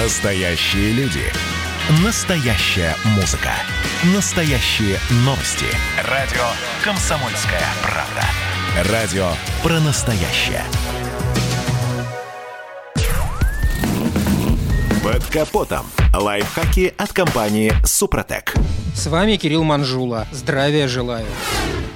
Настоящие люди. Настоящая музыка. Настоящие новости. Радио «Комсомольская правда». Радио про настоящее. Под капотом. Лайфхаки от компании «Супротек». С вами Кирилл Манжула. Здравия желаю.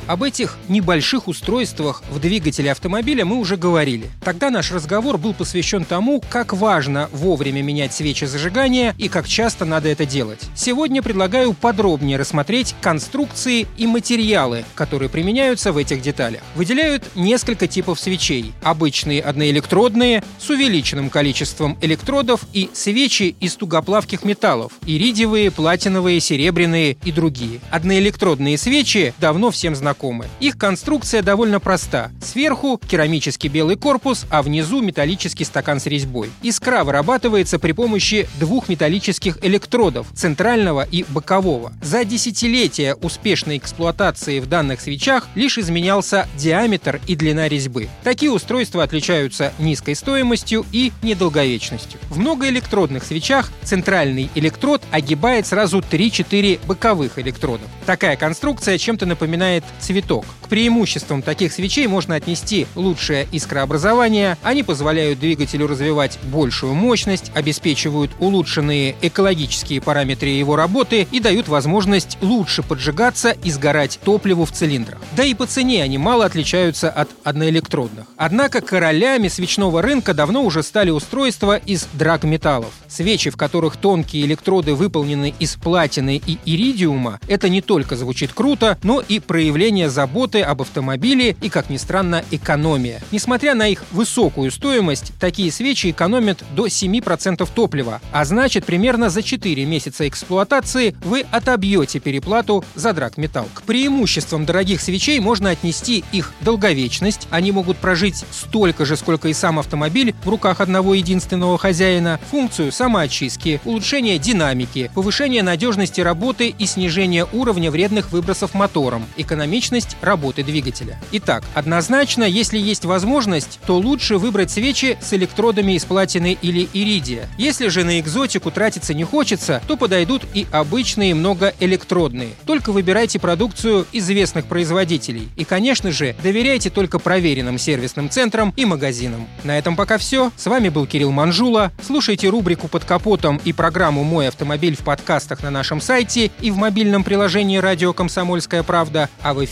Об этих небольших устройствах в двигателе автомобиля мы уже говорили. Тогда наш разговор был посвящен тому, как важно вовремя менять свечи зажигания и как часто надо это делать. Сегодня предлагаю подробнее рассмотреть конструкции и материалы, которые применяются в этих деталях. Выделяют несколько типов свечей. Обычные одноэлектродные, с увеличенным количеством электродов и свечи из тугоплавких металлов, иридиевые, платиновые, серебряные и другие. Одноэлектродные свечи давно всем знакомы знакомы. Их конструкция довольно проста. Сверху керамический белый корпус, а внизу металлический стакан с резьбой. Искра вырабатывается при помощи двух металлических электродов, центрального и бокового. За десятилетия успешной эксплуатации в данных свечах лишь изменялся диаметр и длина резьбы. Такие устройства отличаются низкой стоимостью и недолговечностью. В многоэлектродных свечах центральный электрод огибает сразу 3-4 боковых электродов. Такая конструкция чем-то напоминает цветок. К преимуществам таких свечей можно отнести лучшее искрообразование, они позволяют двигателю развивать большую мощность, обеспечивают улучшенные экологические параметры его работы и дают возможность лучше поджигаться и сгорать топливу в цилиндрах. Да и по цене они мало отличаются от одноэлектродных. Однако королями свечного рынка давно уже стали устройства из драгметаллов. Свечи, в которых тонкие электроды выполнены из платины и иридиума, это не только звучит круто, но и проявление проявление заботы об автомобиле и, как ни странно, экономия. Несмотря на их высокую стоимость, такие свечи экономят до 7% топлива, а значит примерно за 4 месяца эксплуатации вы отобьете переплату за драгметалл. К преимуществам дорогих свечей можно отнести их долговечность, они могут прожить столько же, сколько и сам автомобиль в руках одного единственного хозяина, функцию самоочистки, улучшение динамики, повышение надежности работы и снижение уровня вредных выбросов мотором, экономичность динамичность работы двигателя. Итак, однозначно, если есть возможность, то лучше выбрать свечи с электродами из платины или иридия. Если же на экзотику тратиться не хочется, то подойдут и обычные многоэлектродные. Только выбирайте продукцию известных производителей. И, конечно же, доверяйте только проверенным сервисным центрам и магазинам. На этом пока все. С вами был Кирилл Манжула. Слушайте рубрику «Под капотом» и программу «Мой автомобиль» в подкастах на нашем сайте и в мобильном приложении «Радио Комсомольская правда», а в эфире